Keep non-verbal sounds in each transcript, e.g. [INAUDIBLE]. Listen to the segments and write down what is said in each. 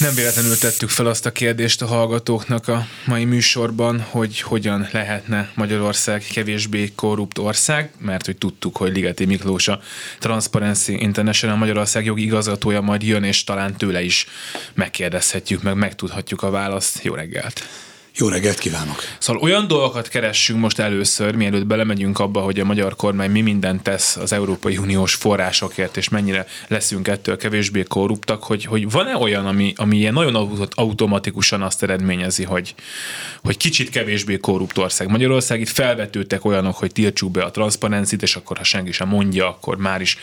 Nem véletlenül tettük fel azt a kérdést a hallgatóknak a mai műsorban, hogy hogyan lehetne Magyarország kevésbé korrupt ország, mert hogy tudtuk, hogy Ligeti Miklós a Transparency International Magyarország jogi igazgatója majd jön, és talán tőle is megkérdezhetjük, meg megtudhatjuk a választ. Jó reggelt! Jó reggelt kívánok! Szóval olyan dolgokat keressünk most először, mielőtt belemegyünk abba, hogy a magyar kormány mi mindent tesz az Európai Uniós forrásokért, és mennyire leszünk ettől kevésbé korruptak, hogy, hogy van-e olyan, ami, ami ilyen nagyon automatikusan azt eredményezi, hogy, hogy kicsit kevésbé korrupt ország. Magyarország itt felvetődtek olyanok, hogy tiltsuk be a transzparencit, és akkor ha senki sem mondja, akkor már is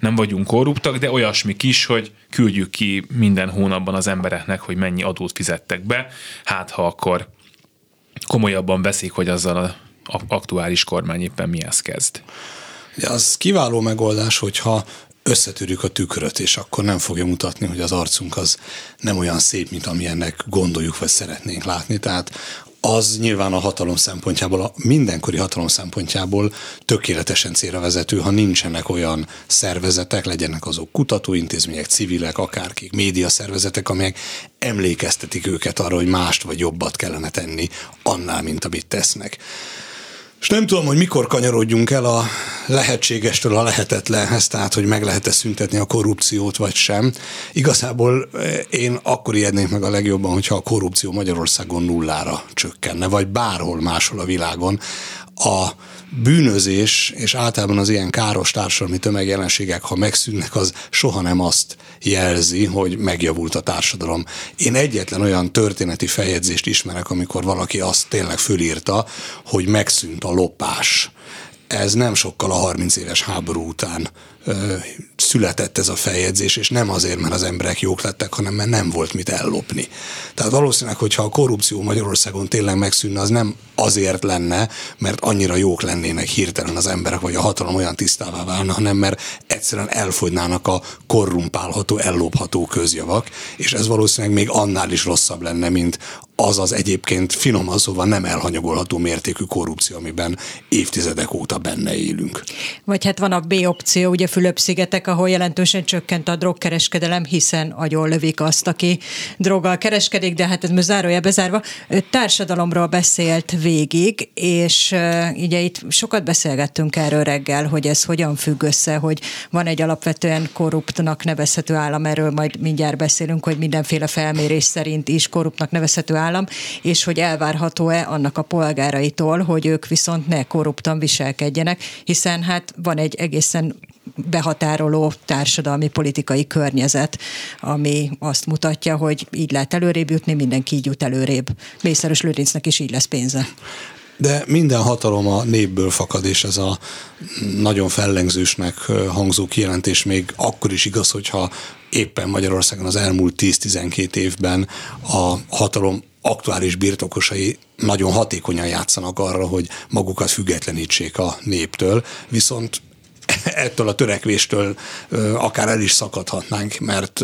nem vagyunk korruptak, de olyasmi is, hogy küldjük ki minden hónapban az embereknek, hogy mennyi adót fizettek be, hát ha akkor komolyabban veszik, hogy azzal a aktuális kormány éppen mihez kezd. Ja, az kiváló megoldás, hogyha összetörjük a tükröt, és akkor nem fogja mutatni, hogy az arcunk az nem olyan szép, mint amilyennek gondoljuk, vagy szeretnénk látni. Tehát az nyilván a hatalom szempontjából, a mindenkori hatalom szempontjából tökéletesen célra vezető, ha nincsenek olyan szervezetek, legyenek azok kutatóintézmények, civilek, akárkik, média szervezetek, amelyek emlékeztetik őket arra, hogy mást vagy jobbat kellene tenni annál, mint amit tesznek. És nem tudom, hogy mikor kanyarodjunk el a lehetségestől a lehetetlenhez, tehát hogy meg lehet-e szüntetni a korrupciót, vagy sem. Igazából eh, én akkor ijednék meg a legjobban, hogyha a korrupció Magyarországon nullára csökkenne, vagy bárhol máshol a világon. A bűnözés és általában az ilyen káros társadalmi tömegjelenségek, ha megszűnnek, az soha nem azt jelzi, hogy megjavult a társadalom. Én egyetlen olyan történeti feljegyzést ismerek, amikor valaki azt tényleg fölírta, hogy megszűnt a lopás. Ez nem sokkal a 30 éves háború után született ez a feljegyzés, és nem azért, mert az emberek jók lettek, hanem mert nem volt mit ellopni. Tehát valószínűleg, hogyha a korrupció Magyarországon tényleg megszűnne, az nem azért lenne, mert annyira jók lennének hirtelen az emberek, vagy a hatalom olyan tisztává válna, hanem mert egyszerűen elfogynának a korrumpálható, ellopható közjavak, és ez valószínűleg még annál is rosszabb lenne, mint az az egyébként finoman szóval nem elhanyagolható mértékű korrupció, amiben évtizedek óta benne élünk. Vagy hát van a B opció, ugye Fülöp-szigetek, ahol jelentősen csökkent a drogkereskedelem, hiszen agyon lövik azt, aki droggal kereskedik, de hát ez most zárója bezárva. Társadalomról beszélt végig, és ugye itt sokat beszélgettünk erről reggel, hogy ez hogyan függ össze, hogy van egy alapvetően korruptnak nevezhető állam, erről majd mindjárt beszélünk, hogy mindenféle felmérés szerint is korruptnak nevezhető állam, és hogy elvárható-e annak a polgáraitól, hogy ők viszont ne korruptan viselkedjenek, hiszen hát van egy egészen behatároló társadalmi politikai környezet, ami azt mutatja, hogy így lehet előrébb jutni, mindenki így jut előrébb. Mészáros Lőrincnek is így lesz pénze. De minden hatalom a népből fakad, és ez a nagyon fellengzősnek hangzó kijelentés még akkor is igaz, hogyha éppen Magyarországon az elmúlt 10-12 évben a hatalom aktuális birtokosai nagyon hatékonyan játszanak arra, hogy magukat függetlenítsék a néptől, viszont ettől a törekvéstől akár el is szakadhatnánk, mert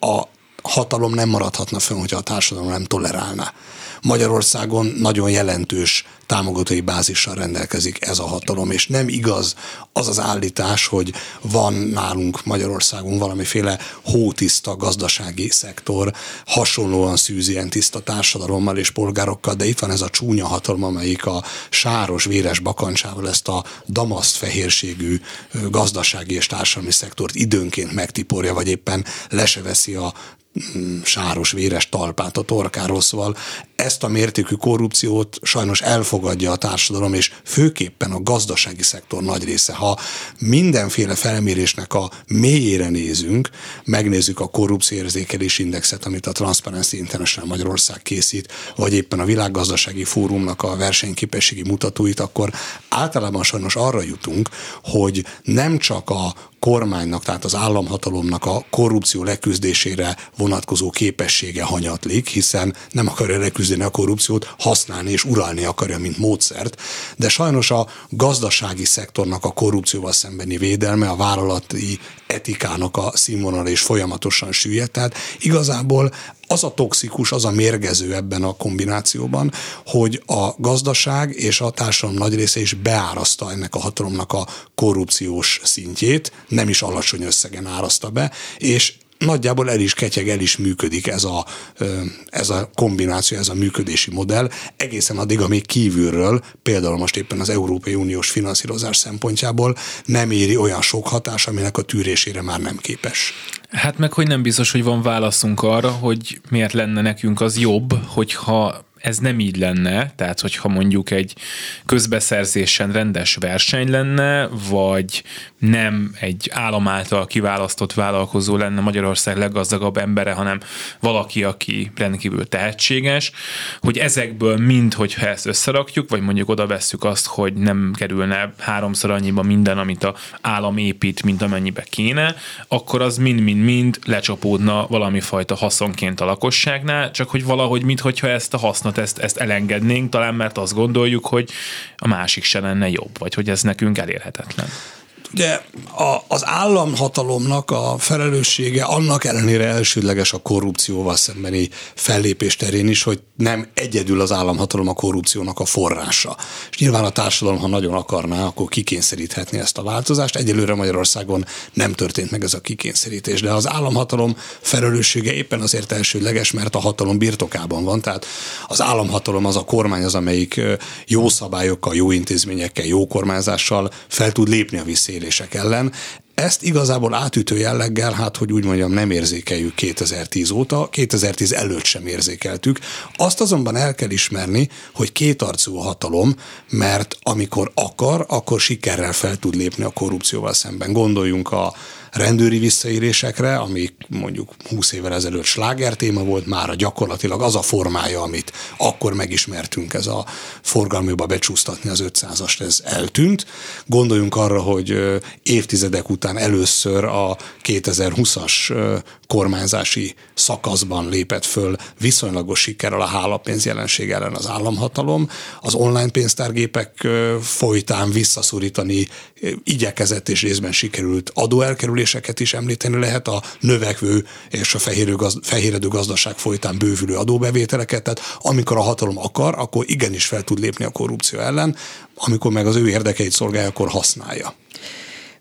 a hatalom nem maradhatna fönn, hogyha a társadalom nem tolerálná. Magyarországon nagyon jelentős támogatói bázissal rendelkezik ez a hatalom, és nem igaz az az állítás, hogy van nálunk Magyarországon valamiféle hótiszta gazdasági szektor, hasonlóan szűzien tiszta társadalommal és polgárokkal, de itt van ez a csúnya hatalom, amelyik a sáros, véres bakancsával ezt a damaszt fehérségű gazdasági és társadalmi szektort időnként megtiporja, vagy éppen leseveszi a sáros, véres talpát a torkáról, szóval ezt a mértékű korrupciót sajnos elfogadja a társadalom, és főképpen a gazdasági szektor nagy része. Ha mindenféle felmérésnek a mélyére nézünk, megnézzük a korrupcióérzékelés indexet, amit a Transparency International Magyarország készít, vagy éppen a világgazdasági fórumnak a versenyképességi mutatóit, akkor általában sajnos arra jutunk, hogy nem csak a kormánynak, tehát az államhatalomnak a korrupció leküzdésére vonatkozó képessége hanyatlik, hiszen nem akarja leküzdeni a korrupciót, használni és uralni akarja, mint módszert, de sajnos a gazdasági szektornak a korrupcióval szembeni védelme, a vállalati etikának a színvonal és folyamatosan süllyed. Tehát igazából az a toxikus, az a mérgező ebben a kombinációban, hogy a gazdaság és a társadalom nagy része is beáraszta ennek a hatalomnak a korrupciós szintjét, nem is alacsony összegen áraszta be, és nagyjából el is ketyeg, el is működik ez a, ez a kombináció, ez a működési modell, egészen addig, amíg kívülről, például most éppen az Európai Uniós finanszírozás szempontjából nem éri olyan sok hatás, aminek a tűrésére már nem képes. Hát meg, hogy nem biztos, hogy van válaszunk arra, hogy miért lenne nekünk az jobb, hogyha ez nem így lenne, tehát hogyha mondjuk egy közbeszerzésen rendes verseny lenne, vagy nem egy állam által kiválasztott vállalkozó lenne Magyarország leggazdagabb embere, hanem valaki, aki rendkívül tehetséges, hogy ezekből mind, hogyha ezt összerakjuk, vagy mondjuk oda vesszük azt, hogy nem kerülne háromszor annyiba minden, amit a állam épít, mint amennyibe kéne, akkor az mind-mind-mind lecsapódna valami fajta haszonként a lakosságnál, csak hogy valahogy, mintha ezt a hasznot, ezt, ezt elengednénk, talán mert azt gondoljuk, hogy a másik se lenne jobb, vagy hogy ez nekünk elérhetetlen. Ugye a, az államhatalomnak a felelőssége annak ellenére elsődleges a korrupcióval szembeni fellépés terén is, hogy nem egyedül az államhatalom a korrupciónak a forrása. És nyilván a társadalom, ha nagyon akarná, akkor kikényszeríthetné ezt a változást. Egyelőre Magyarországon nem történt meg ez a kikényszerítés, de az államhatalom felelőssége éppen azért elsődleges, mert a hatalom birtokában van. Tehát az államhatalom az a kormány az, amelyik jó szabályokkal, jó intézményekkel, jó kormányzással fel tud lépni a visszé visszaélések ellen. Ezt igazából átütő jelleggel, hát hogy úgy mondjam, nem érzékeljük 2010 óta, 2010 előtt sem érzékeltük. Azt azonban el kell ismerni, hogy kétarcú a hatalom, mert amikor akar, akkor sikerrel fel tud lépni a korrupcióval szemben. Gondoljunk a rendőri visszaélésekre, ami mondjuk 20 évvel ezelőtt sláger téma volt, már gyakorlatilag az a formája, amit akkor megismertünk, ez a forgalmiba becsúsztatni az 500-ast, ez eltűnt. Gondoljunk arra, hogy évtizedek után először a 2020-as kormányzási szakaszban lépett föl viszonylagos sikerrel a hálapénz jelenség ellen az államhatalom. Az online pénztárgépek folytán visszaszorítani igyekezett és részben sikerült adóelkerüléseket is említeni lehet, a növekvő és a fehéredő gazdaság folytán bővülő adóbevételeket, tehát amikor a hatalom akar, akkor igenis fel tud lépni a korrupció ellen, amikor meg az ő érdekeit szolgálja, akkor használja.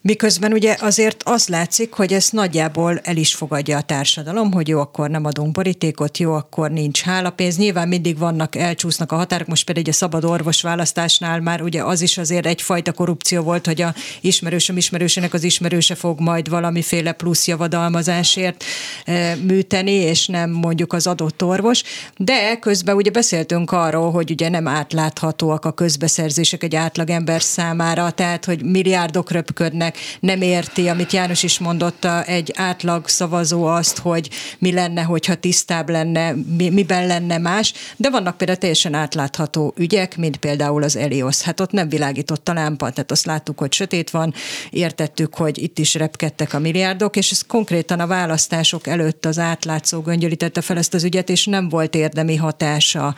Miközben ugye azért az látszik, hogy ezt nagyjából el is fogadja a társadalom, hogy jó, akkor nem adunk borítékot, jó, akkor nincs hálapénz. Nyilván mindig vannak, elcsúsznak a határok, most pedig a szabad orvos választásnál már ugye az is azért egyfajta korrupció volt, hogy a ismerősöm ismerősének az ismerőse fog majd valamiféle plusz javadalmazásért e, műteni, és nem mondjuk az adott orvos. De közben ugye beszéltünk arról, hogy ugye nem átláthatóak a közbeszerzések egy átlagember számára, tehát hogy milliárdok röpködnek, embernek nem érti, amit János is mondott, egy átlag szavazó azt, hogy mi lenne, hogyha tisztább lenne, mi, miben lenne más, de vannak például teljesen átlátható ügyek, mint például az Elios. Hát ott nem világított a lámpa, tehát azt láttuk, hogy sötét van, értettük, hogy itt is repkedtek a milliárdok, és ez konkrétan a választások előtt az átlátszó göngyölítette fel ezt az ügyet, és nem volt érdemi hatása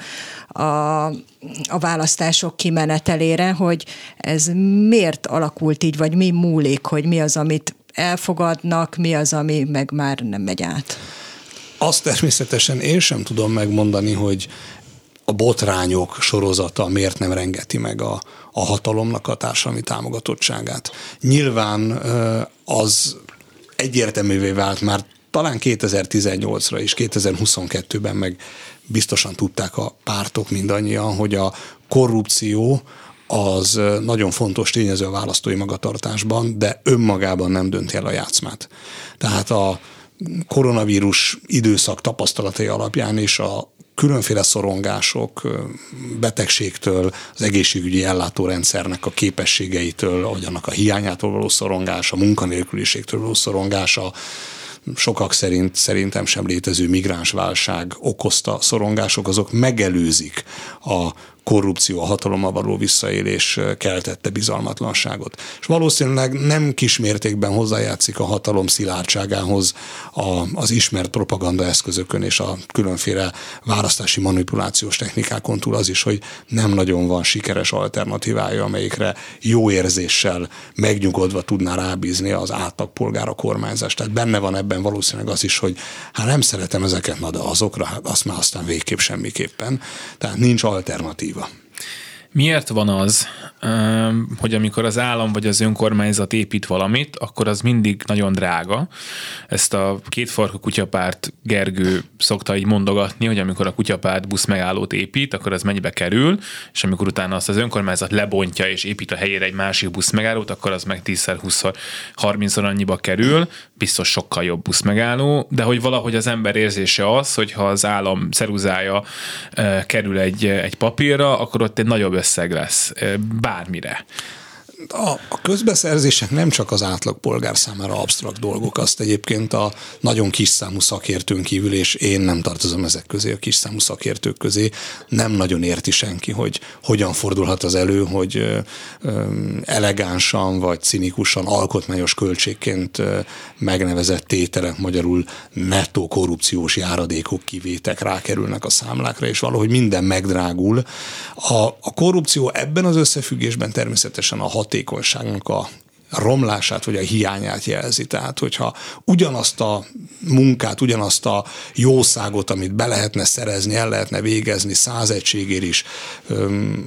a, a választások kimenetelére, hogy ez miért alakult így, vagy mi múlik, hogy mi az, amit elfogadnak, mi az, ami meg már nem megy át. Azt természetesen én sem tudom megmondani, hogy a botrányok sorozata miért nem rengeti meg a, a hatalomnak a társadalmi támogatottságát. Nyilván az egyértelművé vált már talán 2018-ra és 2022-ben meg biztosan tudták a pártok mindannyian, hogy a korrupció az nagyon fontos tényező a választói magatartásban, de önmagában nem dönti el a játszmát. Tehát a koronavírus időszak tapasztalatai alapján és a különféle szorongások, betegségtől, az egészségügyi ellátórendszernek a képességeitől, vagy annak a hiányától való szorongása, munkanélküliségtől való szorongása, sokak szerint szerintem sem létező migránsválság okozta szorongások, azok megelőzik a korrupció, a hatalommal való visszaélés keltette bizalmatlanságot. És valószínűleg nem kismértékben hozzájátszik a hatalom szilárdságához a, az ismert propaganda eszközökön és a különféle választási manipulációs technikákon túl az is, hogy nem nagyon van sikeres alternatívája, amelyikre jó érzéssel megnyugodva tudná rábízni az átlagpolgár a kormányzást. Tehát benne van ebben valószínűleg az is, hogy hát nem szeretem ezeket, na de azokra, hát azt már aztán végképp semmiképpen. Tehát nincs lieber. Miért van az, hogy amikor az állam vagy az önkormányzat épít valamit, akkor az mindig nagyon drága. Ezt a kétfarkú kutyapárt Gergő szokta így mondogatni, hogy amikor a kutyapárt busz megállót épít, akkor az mennyibe kerül, és amikor utána azt az önkormányzat lebontja és épít a helyére egy másik busz megállót, akkor az meg 10 20 30 annyiba kerül, biztos sokkal jobb busz megálló, de hogy valahogy az ember érzése az, hogy ha az állam ceruzája kerül egy, egy papírra, akkor ott egy nagyobb összeg lesz bármire a, a közbeszerzések nem csak az átlag polgár számára absztrakt dolgok, azt egyébként a nagyon kis számú szakértőn kívül, és én nem tartozom ezek közé, a kis számú szakértők közé, nem nagyon érti senki, hogy hogyan fordulhat az elő, hogy elegánsan vagy cinikusan alkotmányos költségként megnevezett tételek, magyarul nettó korrupciós járadékok, kivétek rákerülnek a számlákra, és valahogy minden megdrágul. A, a korrupció ebben az összefüggésben természetesen a hat hatékonyságnak a romlását vagy a hiányát jelzi. Tehát, hogyha ugyanazt a munkát, ugyanazt a jószágot, amit be lehetne szerezni, el lehetne végezni száz egységért is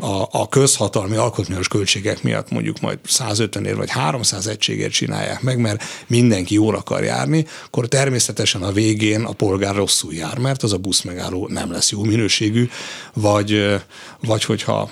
a, a közhatalmi alkotmányos költségek miatt mondjuk majd 150 ér vagy 300 egységért csinálják meg, mert mindenki jól akar járni, akkor természetesen a végén a polgár rosszul jár, mert az a busz megálló nem lesz jó minőségű, vagy, vagy hogyha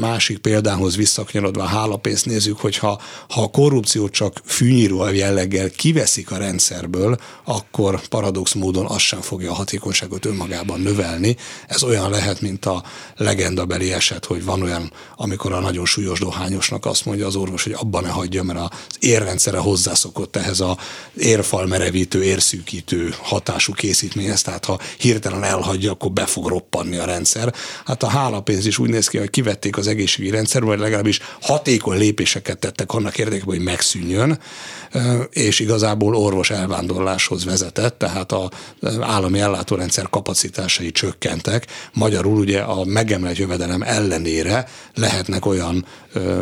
másik példához visszakanyarodva a hálapénzt nézzük, hogyha ha a korrupció csak fűnyíró jelleggel kiveszik a rendszerből, akkor paradox módon az sem fogja a hatékonyságot önmagában növelni. Ez olyan lehet, mint a legendabeli eset, hogy van olyan, amikor a nagyon súlyos dohányosnak azt mondja az orvos, hogy abban ne hagyja, mert az érrendszere hozzászokott ehhez a érfal merevítő, érszűkítő hatású készítményhez, tehát ha hirtelen elhagyja, akkor be fog roppanni a rendszer. Hát a hálapénz is úgy néz ki, hogy kivették az egészségügyi rendszerből, vagy legalábbis hatékony lépéseket tettek annak érdekében, érdekében, hogy megszűnjön, és igazából orvos elvándorláshoz vezetett, tehát az állami ellátórendszer kapacitásai csökkentek. Magyarul ugye a megemelt jövedelem ellenére lehetnek olyan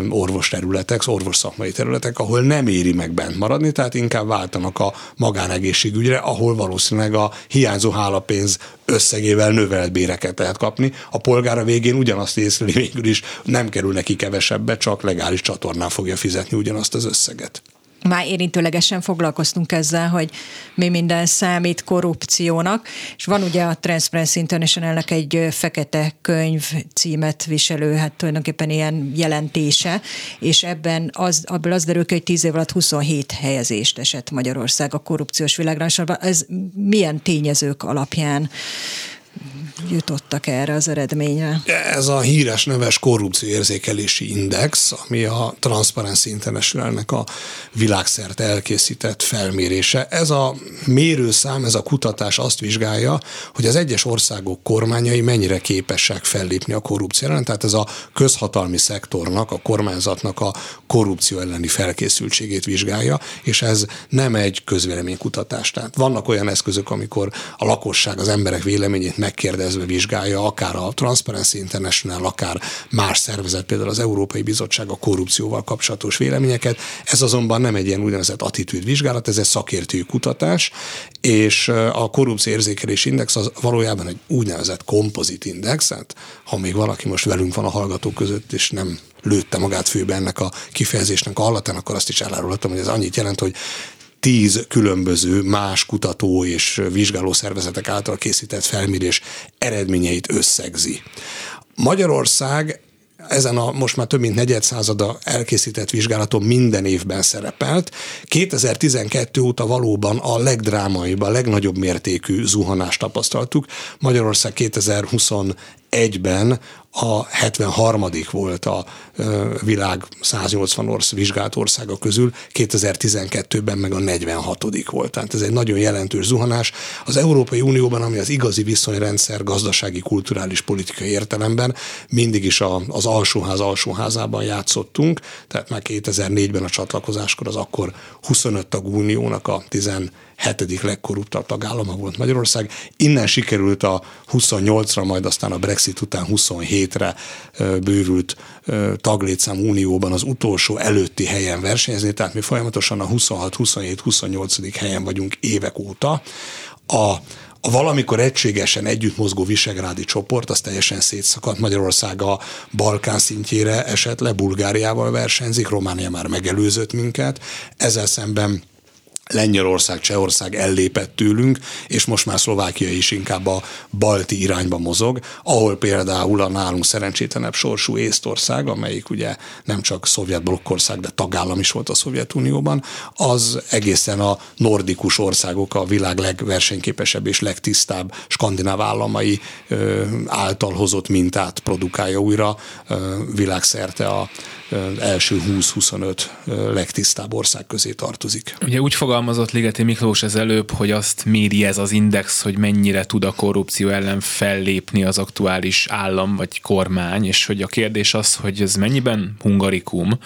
orvosterületek, orvos szakmai területek, ahol nem éri meg bent maradni, tehát inkább váltanak a magánegészségügyre, ahol valószínűleg a hiányzó hálapénz összegével növelt béreket lehet kapni. A polgára végén ugyanazt észreli végül is, nem kerül neki kevesebbe, csak legális csatornán fogja fizetni ugyanazt az összeget már érintőlegesen foglalkoztunk ezzel, hogy mi minden számít korrupciónak, és van ugye a Transparency International-nek egy fekete könyv címet viselő, hát tulajdonképpen ilyen jelentése, és ebben az, abból az derül ki, hogy 10 év alatt 27 helyezést esett Magyarország a korrupciós világrangsorban. Ez milyen tényezők alapján jutottak erre az eredményre? Ez a híres neves korrupcióérzékelési index, ami a Transparency Internationalnek a világszerte elkészített felmérése. Ez a mérőszám, ez a kutatás azt vizsgálja, hogy az egyes országok kormányai mennyire képesek fellépni a korrupció ellen, tehát ez a közhatalmi szektornak, a kormányzatnak a korrupció elleni felkészültségét vizsgálja, és ez nem egy közvéleménykutatás. Tehát vannak olyan eszközök, amikor a lakosság az emberek véleményét megkérdezve vizsgálja, akár a Transparency International, akár más szervezet, például az Európai Bizottság a korrupcióval kapcsolatos véleményeket. Ez azonban nem egy ilyen úgynevezett attitűdvizsgálat, ez egy szakértői kutatás, és a korrupció érzékelés index az valójában egy úgynevezett kompozit index, hát ha még valaki most velünk van a hallgatók között, és nem lőtte magát főbe ennek a kifejezésnek a hallatán, akkor azt is elárulhatom, hogy ez annyit jelent, hogy tíz különböző más kutató és vizsgáló szervezetek által készített felmérés eredményeit összegzi. Magyarország ezen a most már több mint negyed százada elkészített vizsgálaton minden évben szerepelt. 2012 óta valóban a legdrámaibb, a legnagyobb mértékű zuhanást tapasztaltuk. Magyarország 2021 2001-ben a 73. volt a világ 180 ország, vizsgált országa közül, 2012-ben meg a 46. volt. Tehát ez egy nagyon jelentős zuhanás. Az Európai Unióban, ami az igazi viszonyrendszer gazdasági, kulturális, politikai értelemben mindig is a, az alsóház alsóházában játszottunk, tehát már 2004-ben a csatlakozáskor az akkor 25 tag uniónak a 10 hetedik legkorruptabb tagállama volt Magyarország. Innen sikerült a 28-ra, majd aztán a Brexit után 27-re bővült taglétszám unióban az utolsó előtti helyen versenyezni, tehát mi folyamatosan a 26, 27, 28. helyen vagyunk évek óta. A a valamikor egységesen együtt mozgó visegrádi csoport, az teljesen szétszakadt. Magyarország a Balkán szintjére esett le, Bulgáriával versenyzik, Románia már megelőzött minket. Ezzel szemben Lengyelország, Csehország ellépett tőlünk, és most már Szlovákia is inkább a balti irányba mozog, ahol például a nálunk szerencsétlenebb sorsú Észtország, amelyik ugye nem csak szovjet blokkország, de tagállam is volt a Szovjetunióban, az egészen a nordikus országok, a világ legversenyképesebb és legtisztább skandináv államai által hozott mintát produkálja újra világszerte a első 20-25 legtisztább ország közé tartozik. Ugye úgy fogalmazott Ligeti Miklós ez előbb, hogy azt méri ez az index, hogy mennyire tud a korrupció ellen fellépni az aktuális állam vagy kormány, és hogy a kérdés az, hogy ez mennyiben hungarikum,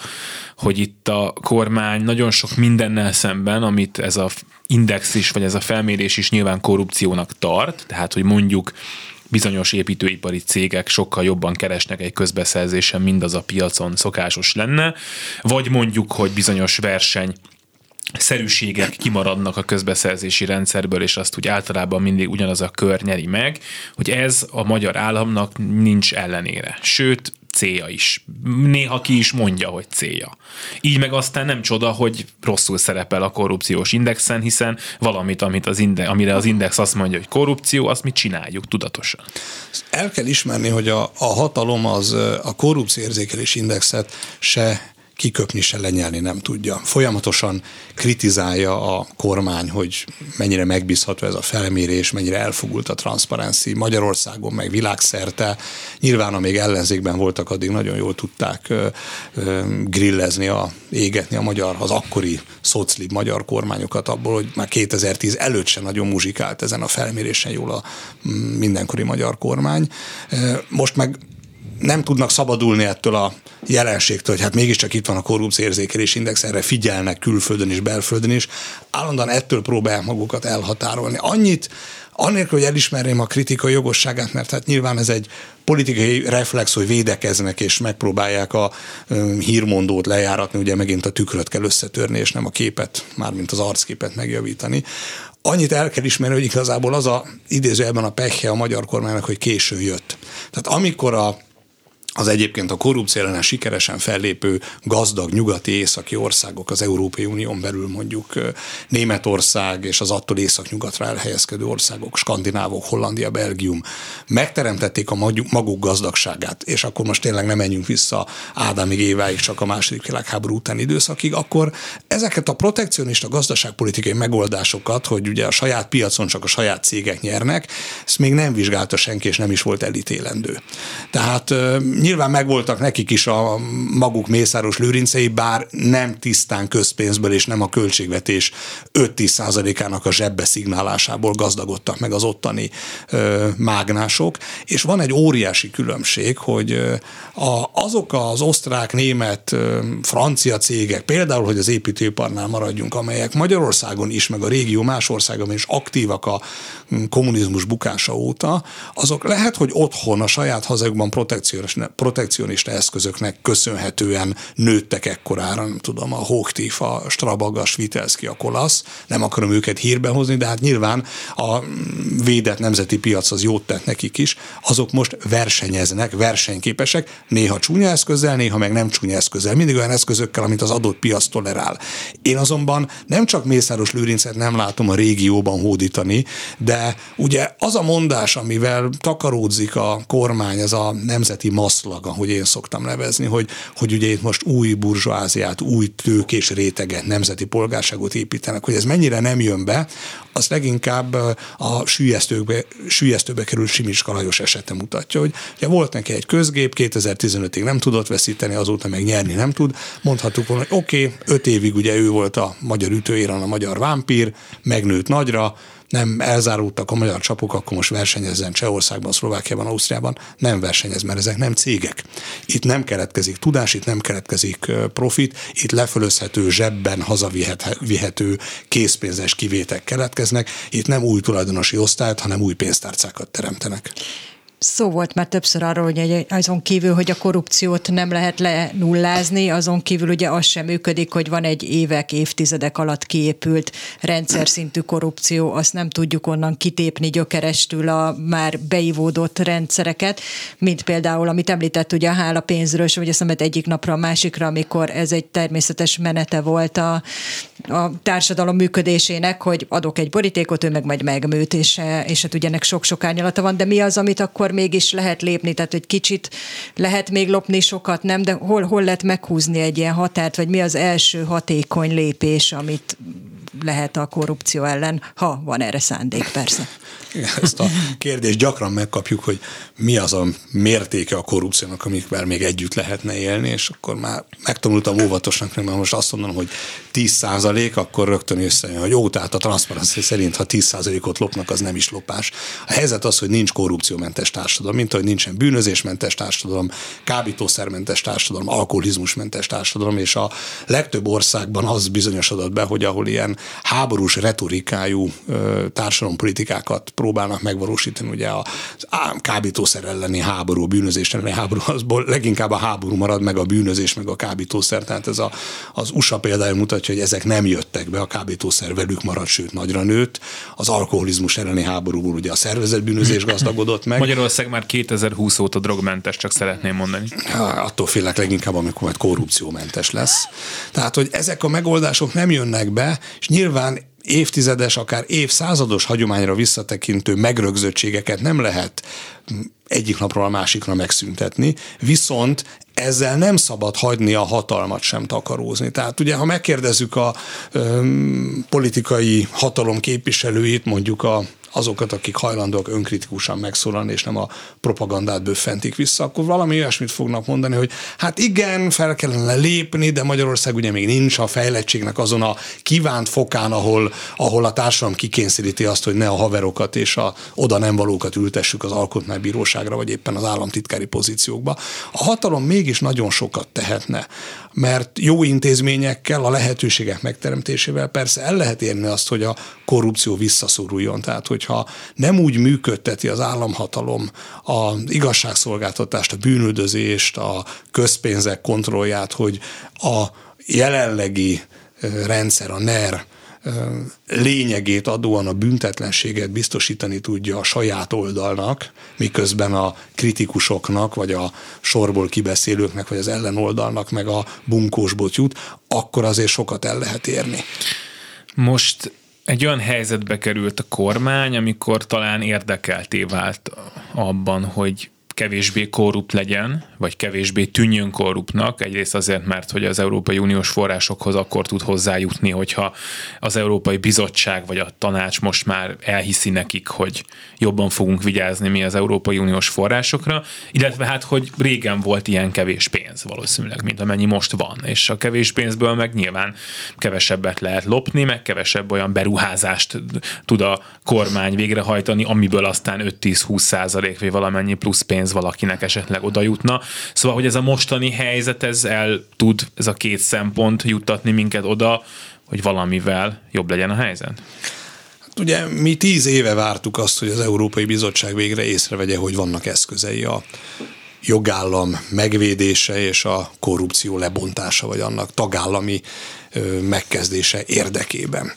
hogy itt a kormány nagyon sok mindennel szemben, amit ez a index is, vagy ez a felmérés is nyilván korrupciónak tart, tehát hogy mondjuk bizonyos építőipari cégek sokkal jobban keresnek egy közbeszerzésen, mind az a piacon szokásos lenne, vagy mondjuk, hogy bizonyos verseny szerűségek kimaradnak a közbeszerzési rendszerből, és azt úgy általában mindig ugyanaz a kör nyeri meg, hogy ez a magyar államnak nincs ellenére. Sőt, célja is. Néha ki is mondja, hogy célja. Így meg aztán nem csoda, hogy rosszul szerepel a korrupciós indexen, hiszen valamit, amit az inde, amire az index azt mondja, hogy korrupció, azt mi csináljuk tudatosan. El kell ismerni, hogy a, a hatalom az a korrupció érzékelés indexet se kiköpni se lenyelni nem tudja. Folyamatosan kritizálja a kormány, hogy mennyire megbízható ez a felmérés, mennyire elfogult a transzparency Magyarországon, meg világszerte. Nyilván, amíg ellenzékben voltak, addig nagyon jól tudták grillezni, a, égetni a magyar, az akkori szoclib magyar kormányokat abból, hogy már 2010 előtt sem nagyon muzsikált ezen a felmérésen jól a mindenkori magyar kormány. Most meg nem tudnak szabadulni ettől a jelenségtől, hogy hát mégiscsak itt van a korrupció érzékelés index, erre figyelnek külföldön és belföldön is, állandóan ettől próbálják magukat elhatárolni. Annyit, annélkül, hogy elismerném a kritika jogosságát, mert hát nyilván ez egy politikai reflex, hogy védekeznek és megpróbálják a hírmondót lejáratni, ugye megint a tükröt kell összetörni, és nem a képet, mármint az arcképet megjavítani. Annyit el kell ismerni, hogy igazából az a idéző ebben a pehje a magyar kormánynak, hogy késő jött. Tehát amikor a az egyébként a korrupció ellen sikeresen fellépő gazdag nyugati északi országok az Európai Unión belül mondjuk Németország és az attól észak-nyugatra elhelyezkedő országok, skandinávok, Hollandia, Belgium megteremtették a maguk gazdagságát, és akkor most tényleg nem menjünk vissza Ádámig éváig, csak a második világháború utáni időszakig, akkor ezeket a protekcionista gazdaságpolitikai megoldásokat, hogy ugye a saját piacon csak a saját cégek nyernek, ezt még nem vizsgálta senki, és nem is volt elítélendő. Tehát nyilván megvoltak nekik is a maguk mészáros lőrincei, bár nem tisztán közpénzből és nem a költségvetés 5-10 százalékának a zsebbe szignálásából gazdagodtak meg az ottani ö, mágnások, és van egy óriási különbség, hogy a, azok az osztrák, német, francia cégek, például, hogy az építőiparnál maradjunk, amelyek Magyarországon is, meg a régió más országban is aktívak a kommunizmus bukása óta, azok lehet, hogy otthon a saját hazájukban protekcionista eszközöknek köszönhetően nőttek ekkorára, nem tudom, a Hóktív, a Strabag, a Svitelszki, a Kolasz, nem akarom őket hírbe hozni, de hát nyilván a védett nemzeti piac az jót tett nekik is, azok most versenyeznek, versenyképesek, néha csúnya eszközzel, néha meg nem csúnya eszközzel, mindig olyan eszközökkel, amit az adott piac tolerál. Én azonban nem csak Mészáros Lőrincet nem látom a régióban hódítani, de ugye az a mondás, amivel takaródzik a kormány, ez a nemzeti masz maszlag, ahogy én szoktam nevezni, hogy, hogy ugye itt most új burzsóáziát, új tőkés réteget, nemzeti polgárságot építenek, hogy ez mennyire nem jön be, az leginkább a sűjesztőbe, sűjesztőbe került Simicska Lajos esete mutatja, hogy ugye volt neki egy közgép, 2015-ig nem tudott veszíteni, azóta meg nyerni nem tud. Mondhattuk volna, hogy oké, okay, öt évig ugye ő volt a magyar ütőéran, a magyar vámpír, megnőtt nagyra, nem elzárultak a magyar csapok, akkor most versenyezzen Csehországban, Szlovákiában, Ausztriában. Nem versenyez, mert ezek nem cégek. Itt nem keletkezik tudás, itt nem keletkezik profit, itt lefölözhető, zsebben hazavihető készpénzes kivétek keletkeznek. Itt nem új tulajdonosi osztályt, hanem új pénztárcákat teremtenek. Szó volt már többször arról, hogy azon kívül, hogy a korrupciót nem lehet lenullázni, azon kívül ugye az sem működik, hogy van egy évek, évtizedek alatt kiépült rendszer szintű korrupció, azt nem tudjuk onnan kitépni gyökerestül a már beivódott rendszereket, mint például, amit említett ugye a hála pénzről, vagy azt egyik napra a másikra, amikor ez egy természetes menete volt a, a társadalom működésének, hogy adok egy borítékot, ő meg majd megműt, és, és hát ugye ennek sok-sok árnyalata van, de mi az, amit akkor mégis lehet lépni, tehát hogy kicsit lehet még lopni, sokat nem, de hol, hol lehet meghúzni egy ilyen határt, vagy mi az első hatékony lépés, amit lehet a korrupció ellen, ha van erre szándék, persze. Ezt a kérdést gyakran megkapjuk, hogy mi az a mértéke a korrupciónak, amikvel még együtt lehetne élni, és akkor már megtanultam óvatosnak, mert most azt mondom, hogy 10 százalék, akkor rögtön összejön, hogy jó, tehát a transzparency szerint, ha 10 százalékot lopnak, az nem is lopás. A helyzet az, hogy nincs korrupciómentes társadalom, mint hogy nincsen bűnözésmentes társadalom, kábítószermentes társadalom, alkoholizmusmentes társadalom, és a legtöbb országban az bizonyosodott be, hogy ahol ilyen háborús retorikájú társadalompolitikákat próbálnak megvalósítani, ugye a kábítószer elleni háború, bűnözés elleni háború, azból leginkább a háború marad, meg a bűnözés, meg a kábítószer. Tehát ez a, az USA példája mutatja, hogy ezek nem jöttek be, a kábítószer velük maradt, sőt nagyra nőtt. Az alkoholizmus elleni háborúból ugye a szervezett bűnözés gazdagodott meg. Magyarország már 2020 óta drogmentes, csak szeretném mondani. Attól félek leginkább, amikor majd korrupciómentes lesz. Tehát, hogy ezek a megoldások nem jönnek be, és nyilván évtizedes, akár évszázados hagyományra visszatekintő megrögzöttségeket nem lehet egyik napról a másikra megszüntetni, viszont ezzel nem szabad hagyni a hatalmat sem takarózni. Tehát ugye, ha megkérdezzük a ö, politikai hatalom képviselőit, mondjuk a azokat, akik hajlandóak önkritikusan megszólalni, és nem a propagandát böffentik vissza, akkor valami olyasmit fognak mondani, hogy hát igen, fel kellene lépni, de Magyarország ugye még nincs a fejlettségnek azon a kívánt fokán, ahol, ahol a társadalom kikényszeríti azt, hogy ne a haverokat és a oda nem valókat ültessük az alkotmánybíróságra, vagy éppen az államtitkári pozíciókba. A hatalom mégis nagyon sokat tehetne mert jó intézményekkel, a lehetőségek megteremtésével persze el lehet érni azt, hogy a korrupció visszaszoruljon. Tehát, hogyha nem úgy működteti az államhatalom az igazságszolgáltatást, a bűnöldözést, a közpénzek kontrollját, hogy a jelenlegi rendszer, a NER lényegét adóan a büntetlenséget biztosítani tudja a saját oldalnak, miközben a kritikusoknak, vagy a sorból kibeszélőknek, vagy az ellenoldalnak meg a bunkósbot jut, akkor azért sokat el lehet érni. Most egy olyan helyzetbe került a kormány, amikor talán érdekelté vált abban, hogy kevésbé korrupt legyen, vagy kevésbé tűnjön korruptnak. Egyrészt azért, mert hogy az Európai Uniós forrásokhoz akkor tud hozzájutni, hogyha az Európai Bizottság vagy a tanács most már elhiszi nekik, hogy jobban fogunk vigyázni mi az Európai Uniós forrásokra, illetve hát, hogy régen volt ilyen kevés pénz valószínűleg, mint amennyi most van, és a kevés pénzből meg nyilván kevesebbet lehet lopni, meg kevesebb olyan beruházást tud a kormány végrehajtani, amiből aztán 5-10-20 százalék, vagy valamennyi plusz pénz pénz valakinek esetleg oda jutna. Szóval, hogy ez a mostani helyzet, ez el tud, ez a két szempont juttatni minket oda, hogy valamivel jobb legyen a helyzet? Hát ugye mi tíz éve vártuk azt, hogy az Európai Bizottság végre észrevegye, hogy vannak eszközei a jogállam megvédése és a korrupció lebontása, vagy annak tagállami megkezdése érdekében.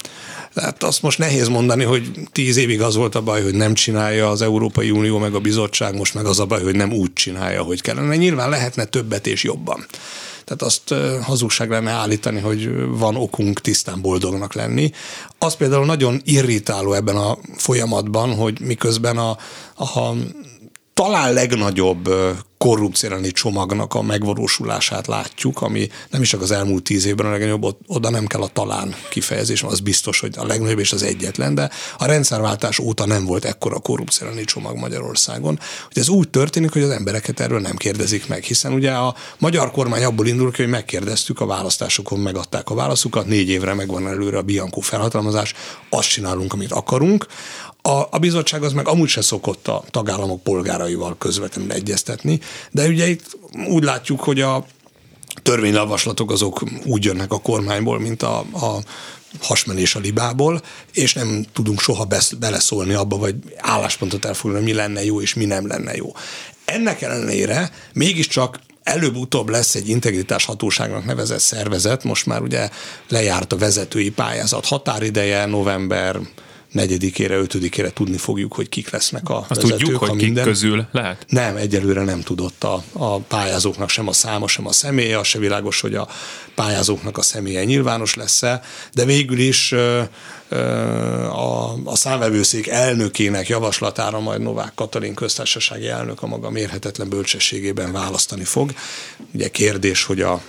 Tehát azt most nehéz mondani, hogy tíz évig az volt a baj, hogy nem csinálja az Európai Unió meg a bizottság, most meg az a baj, hogy nem úgy csinálja, hogy kellene. Nyilván lehetne többet és jobban. Tehát azt hazugság lenne állítani, hogy van okunk tisztán boldognak lenni. Az például nagyon irritáló ebben a folyamatban, hogy miközben a, a talán legnagyobb korrupciálni csomagnak a megvalósulását látjuk, ami nem is csak az elmúlt tíz évben a legnagyobb, oda nem kell a talán kifejezés, az biztos, hogy a legnagyobb és az egyetlen, de a rendszerváltás óta nem volt ekkora korrupciálni csomag Magyarországon, hogy ez úgy történik, hogy az embereket erről nem kérdezik meg, hiszen ugye a magyar kormány abból indul ki, hogy megkérdeztük a választásokon, megadták a válaszukat, négy évre megvan előre a Bianco felhatalmazás, azt csinálunk, amit akarunk. A, a bizottság az meg amúgy se szokott a tagállamok polgáraival közvetlenül egyeztetni, de ugye itt úgy látjuk, hogy a törvényjavaslatok azok úgy jönnek a kormányból, mint a, a hasmenés a libából, és nem tudunk soha beleszólni abba, vagy álláspontot elfoglalni, mi lenne jó, és mi nem lenne jó. Ennek ellenére mégiscsak előbb-utóbb lesz egy integritás hatóságnak nevezett szervezet, most már ugye lejárt a vezetői pályázat határideje, november negyedikére, ötödikére tudni fogjuk, hogy kik lesznek a Azt vezetők. tudjuk, hogy minden... kik közül lehet? Nem, egyelőre nem tudott a, a pályázóknak sem a száma, sem a személye, az se világos, hogy a pályázóknak a személye nyilvános lesz-e, de végül is a, a számvevőszék elnökének javaslatára majd Novák Katalin köztársasági elnök a maga mérhetetlen bölcsességében választani fog. Ugye kérdés, hogy a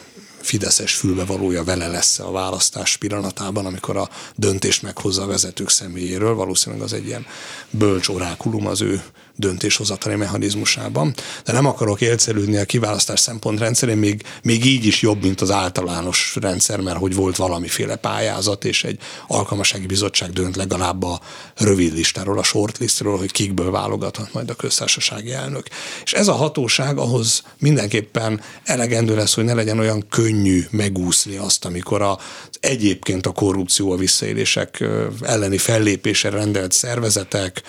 fideszes fülbevalója vele lesz a választás pillanatában, amikor a döntést meghozza a vezetők személyéről. Valószínűleg az egy ilyen bölcs orákulum az ő döntéshozatali mechanizmusában, de nem akarok élcelődni a kiválasztás szempontrendszerén, még, még így is jobb, mint az általános rendszer, mert hogy volt valamiféle pályázat, és egy alkalmasági bizottság dönt legalább a rövid listáról, a shortlistről, hogy kikből válogathat majd a köztársasági elnök. És ez a hatóság ahhoz mindenképpen elegendő lesz, hogy ne legyen olyan könnyű megúszni azt, amikor az egyébként a korrupció, a visszaélések elleni fellépésre rendelt szervezetek,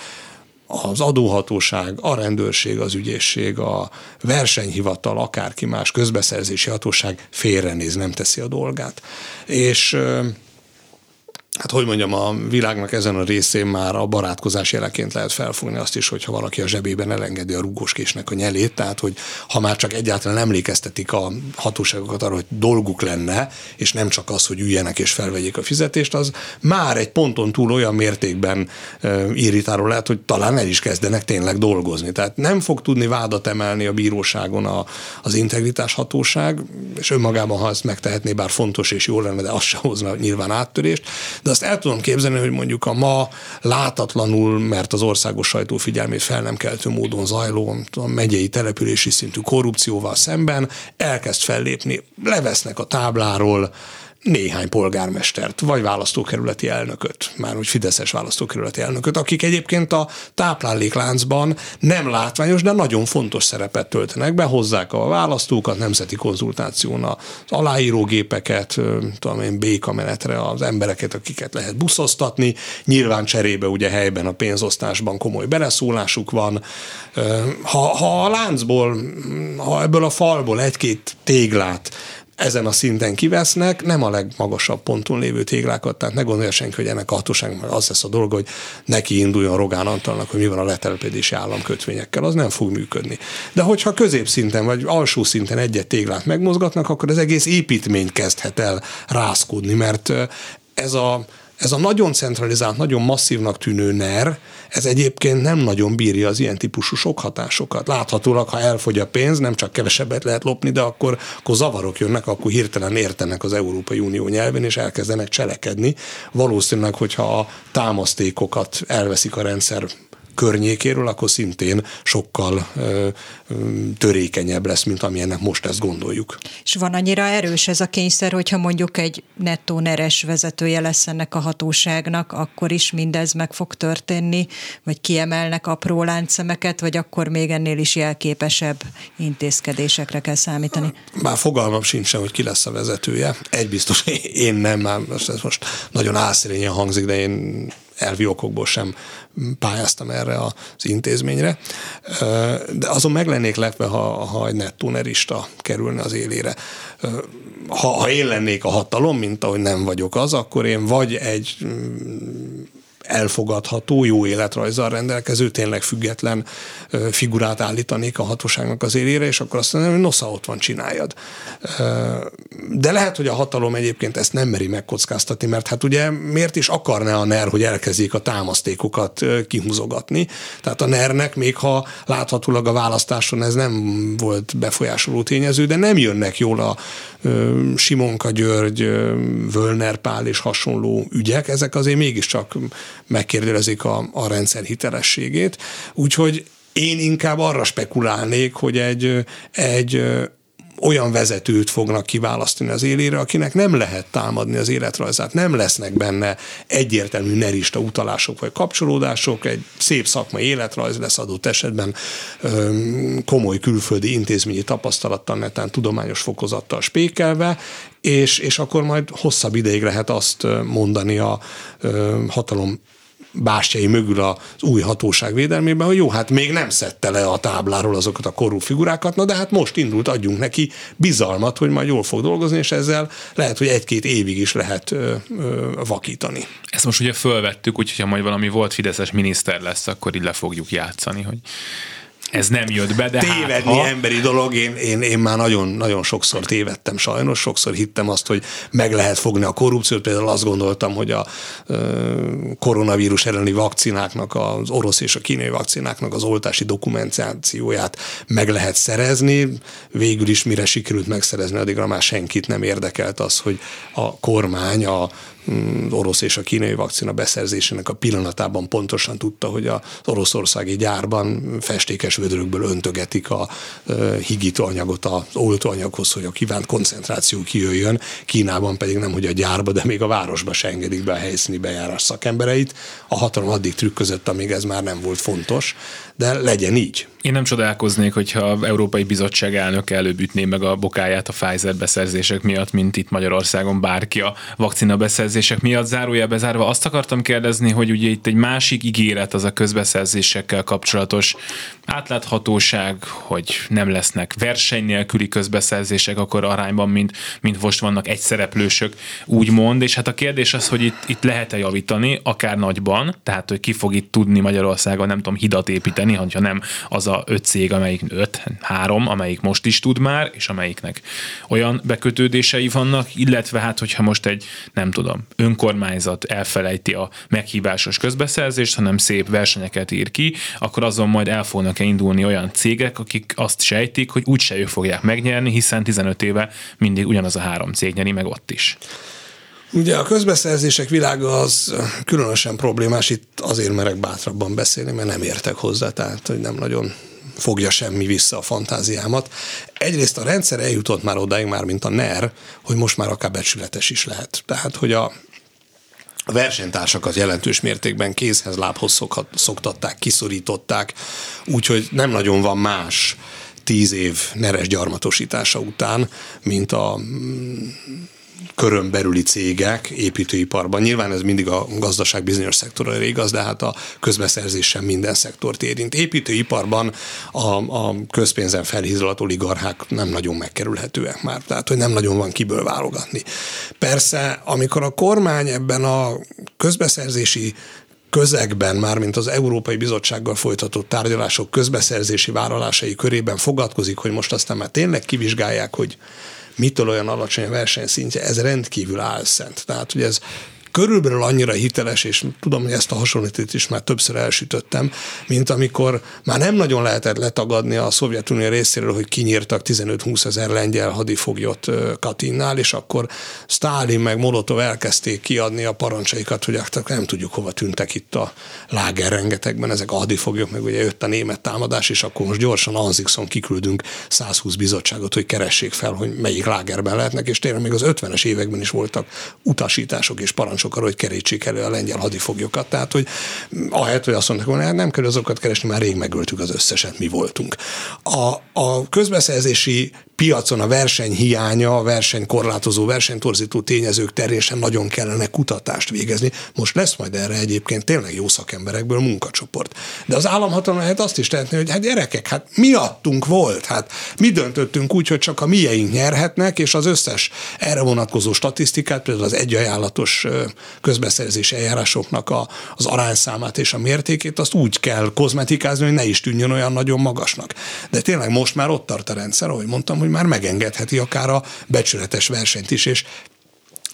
az adóhatóság, a rendőrség, az ügyészség, a versenyhivatal, akárki más közbeszerzési hatóság félrenéz, nem teszi a dolgát. És hát hogy mondjam, a világnak ezen a részén már a barátkozás jeleként lehet felfogni azt is, hogyha valaki a zsebében elengedi a rúgóskésnek a nyelét, tehát hogy ha már csak egyáltalán emlékeztetik a hatóságokat arra, hogy dolguk lenne, és nem csak az, hogy üljenek és felvegyék a fizetést, az már egy ponton túl olyan mértékben irritáló lehet, hogy talán el is kezdenek tényleg dolgozni. Tehát nem fog tudni vádat emelni a bíróságon a, az integritás hatóság, és önmagában, ha ezt megtehetné, bár fontos és jó lenne, de az se hozna nyilván áttörést, de azt el tudom képzelni, hogy mondjuk a ma látatlanul, mert az országos sajtó figyelmét fel nem keltő módon zajló a megyei települési szintű korrupcióval szemben elkezd fellépni, levesznek a tábláról, néhány polgármestert, vagy választókerületi elnököt, már úgy Fideszes választókerületi elnököt, akik egyébként a táplálékláncban nem látványos, de nagyon fontos szerepet töltenek be, hozzák a választókat, nemzeti konzultáción az aláírógépeket, tudom én, békamenetre az embereket, akiket lehet buszoztatni, nyilván cserébe ugye helyben a pénzosztásban komoly beleszólásuk van. Ha, ha a láncból, ha ebből a falból egy-két téglát ezen a szinten kivesznek, nem a legmagasabb ponton lévő téglákat, tehát ne gondolja senki, hogy ennek a hatóságnak az lesz a dolga, hogy neki induljon Rogán Antalnak, hogy mi van a letelepedési államkötvényekkel, az nem fog működni. De hogyha középszinten vagy alsó szinten egyet téglát megmozgatnak, akkor az egész építményt kezdhet el rászkódni, mert ez a ez a nagyon centralizált, nagyon masszívnak tűnő NER, ez egyébként nem nagyon bírja az ilyen típusú sok hatásokat. Láthatólag, ha elfogy a pénz, nem csak kevesebbet lehet lopni, de akkor, akkor zavarok jönnek, akkor hirtelen értenek az Európai Unió nyelvén, és elkezdenek cselekedni. Valószínűleg, hogyha a támasztékokat elveszik a rendszer környékéről, akkor szintén sokkal ö, ö, törékenyebb lesz, mint amilyennek most ezt gondoljuk. És van annyira erős ez a kényszer, hogyha mondjuk egy nettó neres vezetője lesz ennek a hatóságnak, akkor is mindez meg fog történni, vagy kiemelnek apró láncszemeket, vagy akkor még ennél is jelképesebb intézkedésekre kell számítani? Már fogalmam sincsen, hogy ki lesz a vezetője. Egy biztos, [LAUGHS] én nem, már most, ez most nagyon álszerényen hangzik, de én elvi okokból sem pályáztam erre az intézményre, de azon meg lennék lepve, ha, ha egy nettó nerista kerülne az élére. Ha, ha én lennék a hatalom, mint ahogy nem vagyok az, akkor én vagy egy elfogadható, jó életrajzzal rendelkező, tényleg független figurát állítanék a hatóságnak az élére, és akkor azt mondom, hogy nosza, ott van, csináljad. De lehet, hogy a hatalom egyébként ezt nem meri megkockáztatni, mert hát ugye miért is akarná a NER, hogy elkezdjék a támasztékokat kihúzogatni. Tehát a NER-nek, még ha láthatólag a választáson ez nem volt befolyásoló tényező, de nem jönnek jól a Simonka György, Völner Pál és hasonló ügyek, ezek azért mégiscsak megkérdőlezik a, a rendszer hitelességét. Úgyhogy én inkább arra spekulálnék, hogy egy, egy olyan vezetőt fognak kiválasztani az élére, akinek nem lehet támadni az életrajzát, nem lesznek benne egyértelmű nerista utalások vagy kapcsolódások, egy szép szakmai életrajz lesz adott esetben komoly külföldi intézményi tapasztalattal, netán tudományos fokozattal spékelve, és, és akkor majd hosszabb ideig lehet azt mondani a hatalom bástyai mögül az új hatóság védelmében, hogy jó, hát még nem szedte le a tábláról azokat a korú figurákat, na de hát most indult, adjunk neki bizalmat, hogy majd jól fog dolgozni, és ezzel lehet, hogy egy-két évig is lehet ö, ö, vakítani. Ezt most ugye fölvettük, úgyhogy ha majd valami volt Fideszes miniszter lesz, akkor így le fogjuk játszani, hogy ez nem jött be, de hát Tévedni hát, ha... emberi dolog, én, én, én már nagyon, nagyon sokszor tévedtem sajnos, sokszor hittem azt, hogy meg lehet fogni a korrupciót, például azt gondoltam, hogy a koronavírus elleni vakcináknak, az orosz és a kínai vakcináknak az oltási dokumentációját meg lehet szerezni, végül is mire sikerült megszerezni, addigra már senkit nem érdekelt az, hogy a kormány a orosz és a kínai vakcina beszerzésének a pillanatában pontosan tudta, hogy az oroszországi gyárban festékes vödrökből öntögetik a higító anyagot az oltóanyaghoz, hogy a kívánt koncentráció kijöjjön. Kínában pedig nem, hogy a gyárba, de még a városba se engedik be a helyszíni bejárás szakembereit. A hatalom addig trükközött, amíg ez már nem volt fontos, de legyen így. Én nem csodálkoznék, hogyha az Európai Bizottság elnök előbb ütné meg a bokáját a Pfizer beszerzések miatt, mint itt Magyarországon bárki a vakcina beszerzések miatt. Zárója bezárva azt akartam kérdezni, hogy ugye itt egy másik ígéret az a közbeszerzésekkel kapcsolatos átláthatóság, hogy nem lesznek verseny nélküli közbeszerzések akkor arányban, mint, mint most vannak egyszereplősök, úgymond, és hát a kérdés az, hogy itt, itt lehet-e javítani, akár nagyban, tehát hogy ki fog itt tudni Magyarországon, nem tudom, hidat építeni, ha nem az a öt cég, amelyik öt, három, amelyik most is tud már, és amelyiknek olyan bekötődései vannak, illetve hát, hogyha most egy, nem tudom, önkormányzat elfelejti a meghívásos közbeszerzést, hanem szép versenyeket ír ki, akkor azon majd el fognak indulni olyan cégek, akik azt sejtik, hogy úgyse ők fogják megnyerni, hiszen 15 éve mindig ugyanaz a három cég nyeri meg ott is. Ugye a közbeszerzések világa az különösen problémás, itt azért merek bátrabban beszélni, mert nem értek hozzá, tehát hogy nem nagyon fogja semmi vissza a fantáziámat. Egyrészt a rendszer eljutott már odáig, már mint a NER, hogy most már akár becsületes is lehet. Tehát, hogy a a versenytársakat jelentős mértékben kézhez, lábhoz szoktatták, kiszorították, úgyhogy nem nagyon van más tíz év neres gyarmatosítása után, mint a körön belüli cégek építőiparban. Nyilván ez mindig a gazdaság bizonyos szektorra igaz, de hát a közbeszerzés sem minden szektort érint. Építőiparban a, a közpénzen felhízolat oligarchák nem nagyon megkerülhetőek már, tehát hogy nem nagyon van kiből válogatni. Persze, amikor a kormány ebben a közbeszerzési közegben, már mint az Európai Bizottsággal folytatott tárgyalások közbeszerzési vállalásai körében fogadkozik, hogy most aztán már tényleg kivizsgálják, hogy mitől olyan alacsony a versenyszintje, ez rendkívül álszent. Tehát, hogy ez körülbelül annyira hiteles, és tudom, hogy ezt a hasonlítót is már többször elsütöttem, mint amikor már nem nagyon lehetett letagadni a Szovjetunió részéről, hogy kinyírtak 15-20 ezer lengyel hadifoglyot Katinnál, és akkor Stálin meg Molotov elkezdték kiadni a parancsaikat, hogy hát nem tudjuk hova tűntek itt a láger rengetegben ezek a hadifoglyok, meg ugye jött a német támadás, és akkor most gyorsan Anzixon kiküldünk 120 bizottságot, hogy keressék fel, hogy melyik lágerben lehetnek, és tényleg még az 50-es években is voltak utasítások és parancsok arra, hogy kerítsék elő a lengyel hadifoglyokat. Tehát, hogy ahelyett, hogy azt mondták volna, hát nem kell azokat keresni, már rég megöltük az összeset, mi voltunk. A, a közbeszerzési piacon a verseny hiánya, a versenykorlátozó, versenytorzító tényezők terén sem nagyon kellene kutatást végezni. Most lesz majd erre egyébként tényleg jó szakemberekből munkacsoport. De az államhatalom lehet azt is tehetni, hogy hát gyerekek, hát miattunk volt, hát mi döntöttünk úgy, hogy csak a mieink nyerhetnek, és az összes erre vonatkozó statisztikát, például az egyajánlatos közbeszerzési eljárásoknak a, az arányszámát és a mértékét, azt úgy kell kozmetikázni, hogy ne is tűnjön olyan nagyon magasnak. De tényleg most már ott tart a rendszer, ahogy mondtam, hogy már megengedheti akár a becsületes versenyt is, és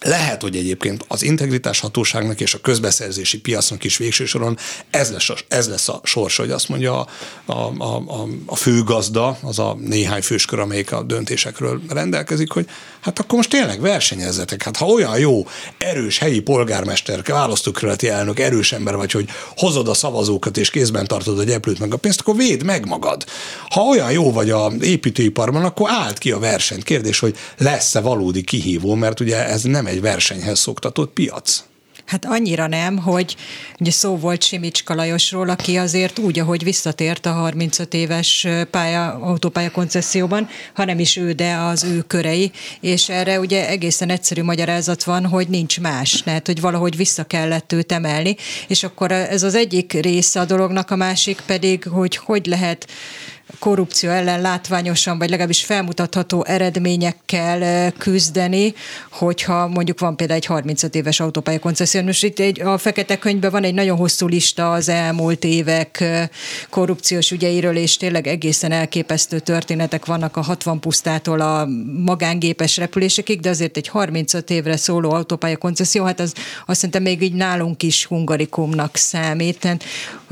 lehet, hogy egyébként az integritás hatóságnak és a közbeszerzési piacnak is végső soron ez lesz a, ez lesz a sors, hogy azt mondja a, a, a, a főgazda, az a néhány főskör, amelyik a döntésekről rendelkezik, hogy hát akkor most tényleg versenyezzetek. Hát ha olyan jó, erős helyi polgármester, választókerületi elnök, erős ember vagy, hogy hozod a szavazókat és kézben tartod a gyeplőt meg a pénzt, akkor védd meg magad. Ha olyan jó vagy a építőiparban, akkor állt ki a versenyt. Kérdés, hogy lesz-e valódi kihívó, mert ugye ez nem egy versenyhez szoktatott piac. Hát annyira nem, hogy ugye szó volt Simicska Lajosról, aki azért úgy, ahogy visszatért a 35 éves pálya, autópálya koncesszióban, hanem is ő, de az ő körei, és erre ugye egészen egyszerű magyarázat van, hogy nincs más, tehát hogy valahogy vissza kellett őt emelni, és akkor ez az egyik része a dolognak, a másik pedig, hogy hogy lehet korrupció ellen látványosan, vagy legalábbis felmutatható eredményekkel küzdeni, hogyha mondjuk van például egy 35 éves autópálya koncesszió. Most itt egy, a Fekete Könyvben van egy nagyon hosszú lista az elmúlt évek korrupciós ügyeiről, és tényleg egészen elképesztő történetek vannak a 60 pusztától a magángépes repülésekig, de azért egy 35 évre szóló autópálya koncesszió, hát az azt szerintem még így nálunk is hungarikumnak számít,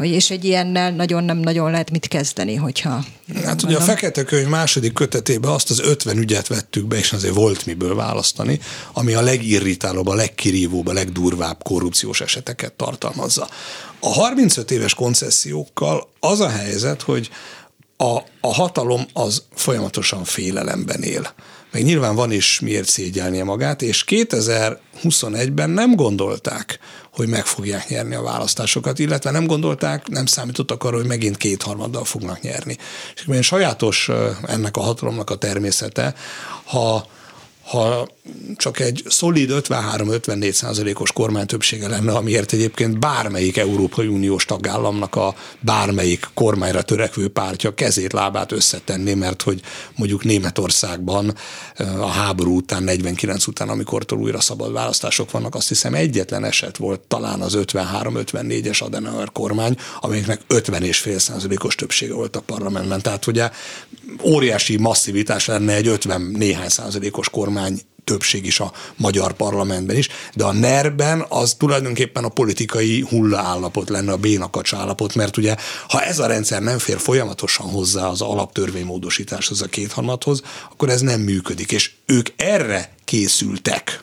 és egy ilyennel nagyon nem nagyon lehet mit kezdeni, hogyha Hát ugye a Fekete Könyv második kötetében azt az 50 ügyet vettük be, és azért volt miből választani, ami a legirritálóbb, a legkirívóbb, a legdurvább korrupciós eseteket tartalmazza. A 35 éves koncesziókkal az a helyzet, hogy a, a hatalom az folyamatosan félelemben él. Meg nyilván van is miért szégyelnie magát, és 2021-ben nem gondolták, hogy meg fogják nyerni a választásokat, illetve nem gondolták, nem számítottak arra, hogy megint kétharmaddal fognak nyerni. És én sajátos ennek a hatalomnak a természete, ha ha csak egy szolid 53-54 százalékos kormánytöbbsége lenne, amiért egyébként bármelyik Európai Uniós tagállamnak a bármelyik kormányra törekvő pártja kezét, lábát összetenni, mert hogy mondjuk Németországban a háború után, 49 után, amikor újra szabad választások vannak, azt hiszem egyetlen eset volt talán az 53-54-es Adenauer kormány, amelyiknek 50,5 százalékos többsége volt a parlamentben. Tehát ugye óriási masszivitás lenne egy 50 néhány százalékos kormány többség is a magyar parlamentben is, de a NER-ben az tulajdonképpen a politikai hullaállapot lenne, a bénakacs állapot, mert ugye ha ez a rendszer nem fér folyamatosan hozzá az alaptörvénymódosításhoz, a kétharmadhoz, akkor ez nem működik, és ők erre készültek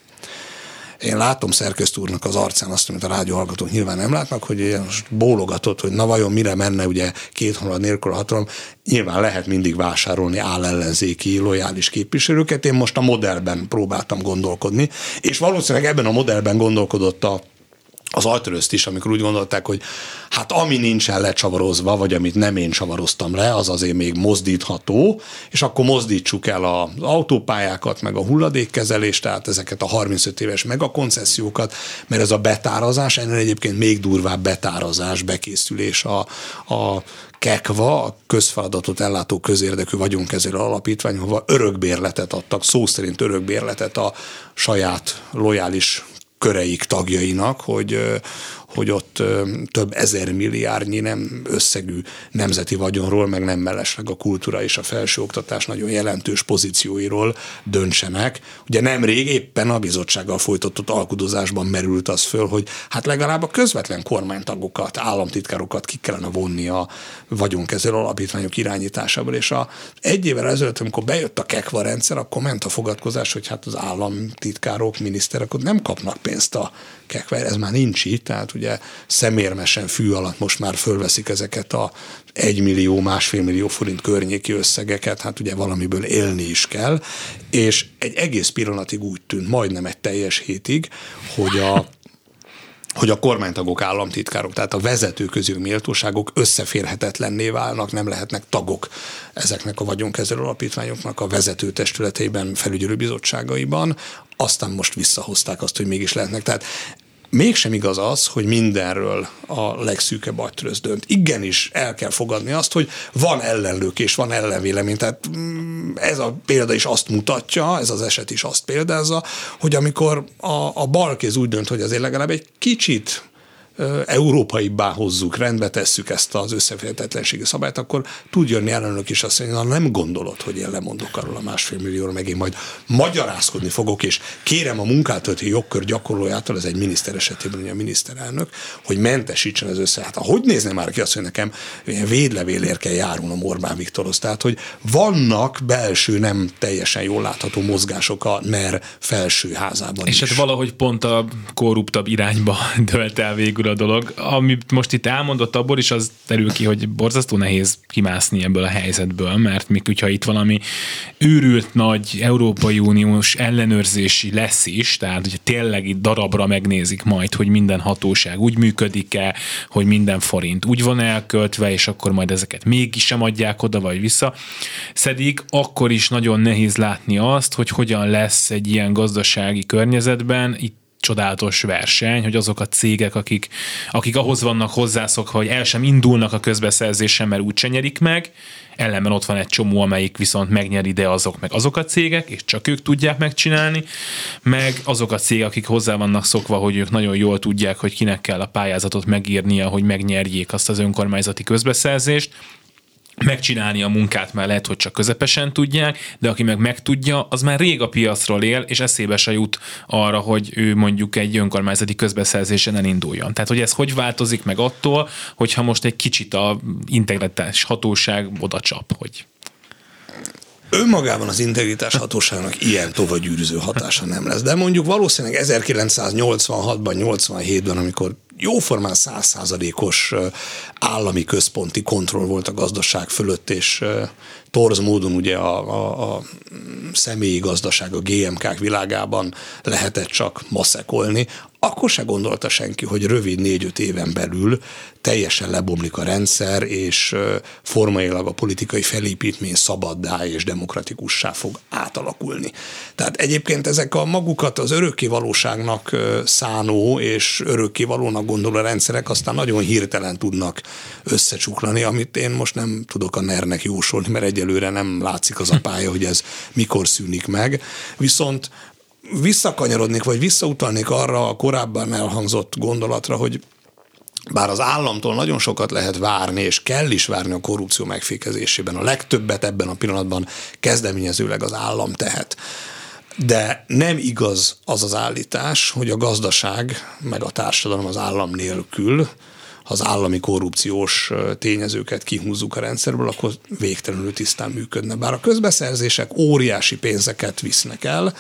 én látom szerkesztő úrnak az arcán azt, amit a rádióhallgatók nyilván nem látnak, hogy most bólogatott, hogy na vajon mire menne ugye két hónap nélkül a hatalom. Nyilván lehet mindig vásárolni állellenzéki, lojális képviselőket. Én most a modellben próbáltam gondolkodni, és valószínűleg ebben a modellben gondolkodott a az ajtörözt is, amikor úgy gondolták, hogy hát ami nincsen lecsavarozva, vagy amit nem én csavaroztam le, az azért még mozdítható, és akkor mozdítsuk el az autópályákat, meg a hulladékkezelést, tehát ezeket a 35 éves megakoncesziókat, mert ez a betárazás, ennél egyébként még durvább betárazás, bekészülés a, a KEKVA, a közfeladatot ellátó közérdekű vagyonkezelő alapítvány, hova örökbérletet adtak, szó szerint örökbérletet a saját lojális köreik tagjainak, hogy, hogy ott több ezer milliárdnyi nem összegű nemzeti vagyonról, meg nem mellesleg a kultúra és a felsőoktatás nagyon jelentős pozícióiról döntsenek. Ugye nemrég éppen a bizottsággal folytatott alkudozásban merült az föl, hogy hát legalább a közvetlen kormánytagokat, államtitkárokat ki kellene vonni a vagyonkezelő alapítványok irányításából, és a egy évvel ezelőtt, amikor bejött a KEKVA rendszer, akkor ment a fogadkozás, hogy hát az államtitkárok, miniszterek ott nem kapnak pénzt a kekver, ez már nincs így, tehát ugye szemérmesen fű alatt most már fölveszik ezeket a egy millió, másfél millió forint környéki összegeket, hát ugye valamiből élni is kell, és egy egész pillanatig úgy tűnt, majdnem egy teljes hétig, hogy a hogy a kormánytagok, államtitkárok, tehát a vezető közül méltóságok összeférhetetlenné válnak, nem lehetnek tagok ezeknek a vagyonkezelő alapítványoknak a vezető testületeiben, felügyelőbizottságaiban, aztán most visszahozták azt, hogy mégis lehetnek. Tehát mégsem igaz az, hogy mindenről a legszűkebb agytröz dönt. Igenis el kell fogadni azt, hogy van ellenlők és van ellenvélemény. Tehát mm, ez a példa is azt mutatja, ez az eset is azt példázza, hogy amikor a, a balkéz úgy dönt, hogy azért legalább egy kicsit európaibbá hozzuk, rendbe tesszük ezt az összeférhetetlenségi szabályt, akkor tud jönni ellenök is azt mondani, nem gondolod, hogy én lemondok arról a másfél millióról, meg én majd magyarázkodni fogok, és kérem a munkáltatói jogkör gyakorlójától, ez egy miniszter esetében ugye a miniszterelnök, hogy mentesítsen az össze. Hát hogy nézne már ki azt, hogy nekem ilyen védlevélért kell járulnom Orbán Viktorhoz? Tehát, hogy vannak belső, nem teljesen jól látható mozgások a NER felső házában És is. hát valahogy pont a korruptabb irányba [LAUGHS] dölt el végül a dolog. Amit most itt elmondott abból is, az terül ki, hogy borzasztó nehéz kimászni ebből a helyzetből, mert még hogyha itt valami őrült nagy Európai Uniós ellenőrzési lesz is, tehát hogy tényleg itt darabra megnézik majd, hogy minden hatóság úgy működik-e, hogy minden forint úgy van elköltve, és akkor majd ezeket mégis sem adják oda vagy vissza, szedik, akkor is nagyon nehéz látni azt, hogy hogyan lesz egy ilyen gazdasági környezetben itt csodálatos verseny, hogy azok a cégek, akik, akik ahhoz vannak hozzászokva, hogy el sem indulnak a közbeszerzésen, mert úgy nyerik meg, ellenben ott van egy csomó, amelyik viszont megnyeri, de azok meg azok a cégek, és csak ők tudják megcsinálni, meg azok a cégek, akik hozzá vannak szokva, hogy ők nagyon jól tudják, hogy kinek kell a pályázatot megírnia, hogy megnyerjék azt az önkormányzati közbeszerzést, megcsinálni a munkát már lehet, hogy csak közepesen tudják, de aki meg megtudja, az már rég a piacról él, és eszébe se jut arra, hogy ő mondjuk egy önkormányzati közbeszerzésen elinduljon. Tehát, hogy ez hogy változik meg attól, hogyha most egy kicsit a integritás hatóság oda csap, hogy Önmagában az integritás hatóságnak ilyen tovagyűrűző hatása nem lesz. De mondjuk valószínűleg 1986-ban, 87-ben, amikor jóformán százszázalékos állami központi kontroll volt a gazdaság fölött, és torz módon ugye a, a, a személyi gazdaság, a GMK-k világában lehetett csak maszekolni, akkor se gondolta senki, hogy rövid négy-öt éven belül teljesen lebomlik a rendszer, és formailag a politikai felépítmény szabaddá és demokratikussá fog átalakulni. Tehát egyébként ezek a magukat az örökké valóságnak szánó és örökké valónak gondoló rendszerek aztán nagyon hirtelen tudnak összecsuklani, amit én most nem tudok a NER-nek jósolni, mert egyelőre nem látszik az a pálya, hogy ez mikor szűnik meg. Viszont visszakanyarodnék, vagy visszautalnék arra a korábban elhangzott gondolatra, hogy bár az államtól nagyon sokat lehet várni, és kell is várni a korrupció megfékezésében, a legtöbbet ebben a pillanatban kezdeményezőleg az állam tehet. De nem igaz az az állítás, hogy a gazdaság, meg a társadalom az állam nélkül, ha az állami korrupciós tényezőket kihúzzuk a rendszerből, akkor végtelenül tisztán működne. Bár a közbeszerzések óriási pénzeket visznek el,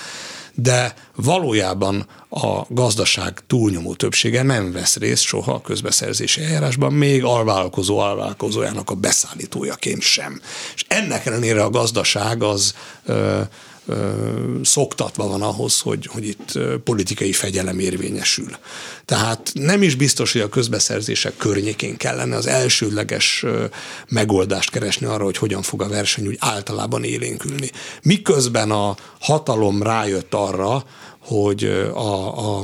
de valójában a gazdaság túlnyomó többsége nem vesz részt soha a közbeszerzési eljárásban, még alvállalkozó alvállalkozójának a beszállítójaként sem. És ennek ellenére a gazdaság az szoktatva van ahhoz, hogy, hogy itt politikai fegyelem érvényesül. Tehát nem is biztos, hogy a közbeszerzések környékén kellene az elsődleges megoldást keresni arra, hogy hogyan fog a verseny úgy általában élénkülni. Miközben a hatalom rájött arra, hogy a, a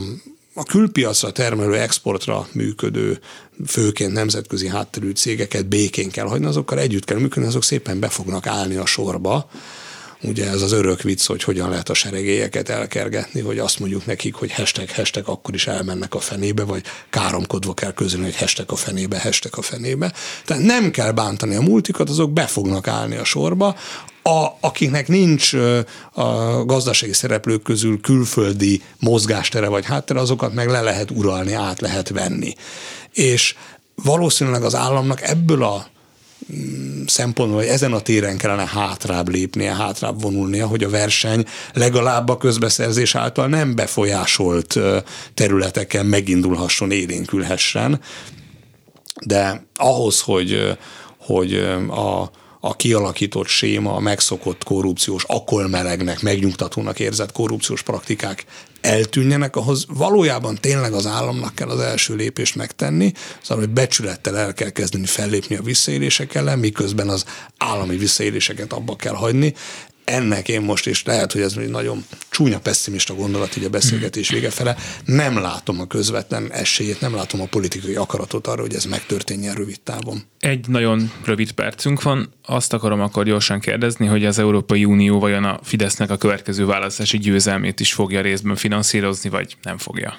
a külpiacra termelő exportra működő, főként nemzetközi hátterű cégeket békén kell hagyni, azokkal együtt kell működni, azok szépen be fognak állni a sorba, ugye ez az örök vicc, hogy hogyan lehet a seregélyeket elkergetni, hogy azt mondjuk nekik, hogy hashtag, hashtag, akkor is elmennek a fenébe, vagy káromkodva kell közölni, hogy hashtag a fenébe, hashtag a fenébe. Tehát nem kell bántani a multikat, azok be fognak állni a sorba, a, akiknek nincs a gazdasági szereplők közül külföldi mozgástere vagy háttere, azokat meg le lehet uralni, át lehet venni. És valószínűleg az államnak ebből a szempontból, hogy ezen a téren kellene hátrább lépnie, hátrább vonulnia, hogy a verseny legalább a közbeszerzés által nem befolyásolt területeken megindulhasson, élénkülhessen. De ahhoz, hogy, hogy a, a kialakított séma, a megszokott korrupciós, akolmelegnek, megnyugtatónak érzett korrupciós praktikák eltűnjenek, ahhoz valójában tényleg az államnak kell az első lépést megtenni, szóval, hogy becsülettel el kell kezdeni fellépni a visszaélések ellen, miközben az állami visszaéléseket abba kell hagyni ennek én most, és lehet, hogy ez egy nagyon csúnya pessimista gondolat így a beszélgetés vége fele, nem látom a közvetlen esélyét, nem látom a politikai akaratot arra, hogy ez megtörténjen rövid távon. Egy nagyon rövid percünk van. Azt akarom akkor gyorsan kérdezni, hogy az Európai Unió vajon a Fidesznek a következő választási győzelmét is fogja részben finanszírozni, vagy nem fogja?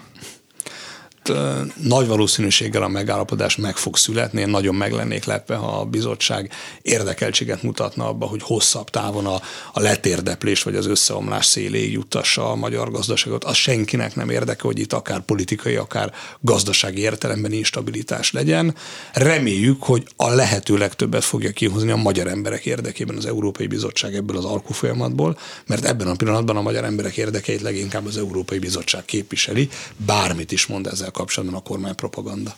Nagy valószínűséggel a megállapodás meg fog születni. Én nagyon meg lennék lepve, ha a bizottság érdekeltséget mutatna abba, hogy hosszabb távon a, a letérdeplés vagy az összeomlás széléig juttassa a magyar gazdaságot. Az senkinek nem érdeke, hogy itt akár politikai, akár gazdasági értelemben instabilitás legyen. Reméljük, hogy a lehető legtöbbet fogja kihozni a magyar emberek érdekében az Európai Bizottság ebből az alkufolyamatból, mert ebben a pillanatban a magyar emberek érdekeit leginkább az Európai Bizottság képviseli, bármit is mond ezzel kapcsolatban a kormány propaganda.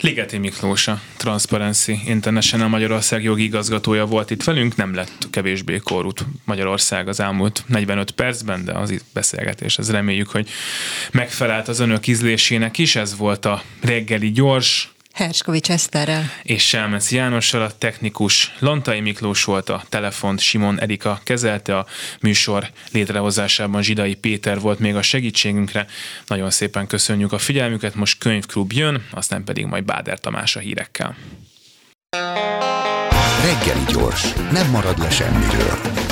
Ligeti Miklós, a Transparency International Magyarország jogi igazgatója volt itt velünk, nem lett kevésbé korút Magyarország az elmúlt 45 percben, de az itt beszélgetés, ez reméljük, hogy megfelelt az önök ízlésének is, ez volt a reggeli gyors, Herskovics Eszterrel. És Selmec Jánossal a technikus Lantai Miklós volt a telefont, Simon Erika kezelte a műsor létrehozásában, Zsidai Péter volt még a segítségünkre. Nagyon szépen köszönjük a figyelmüket, most könyvklub jön, aztán pedig majd Báder Tamás a hírekkel. Reggeli gyors, nem marad le semmiről.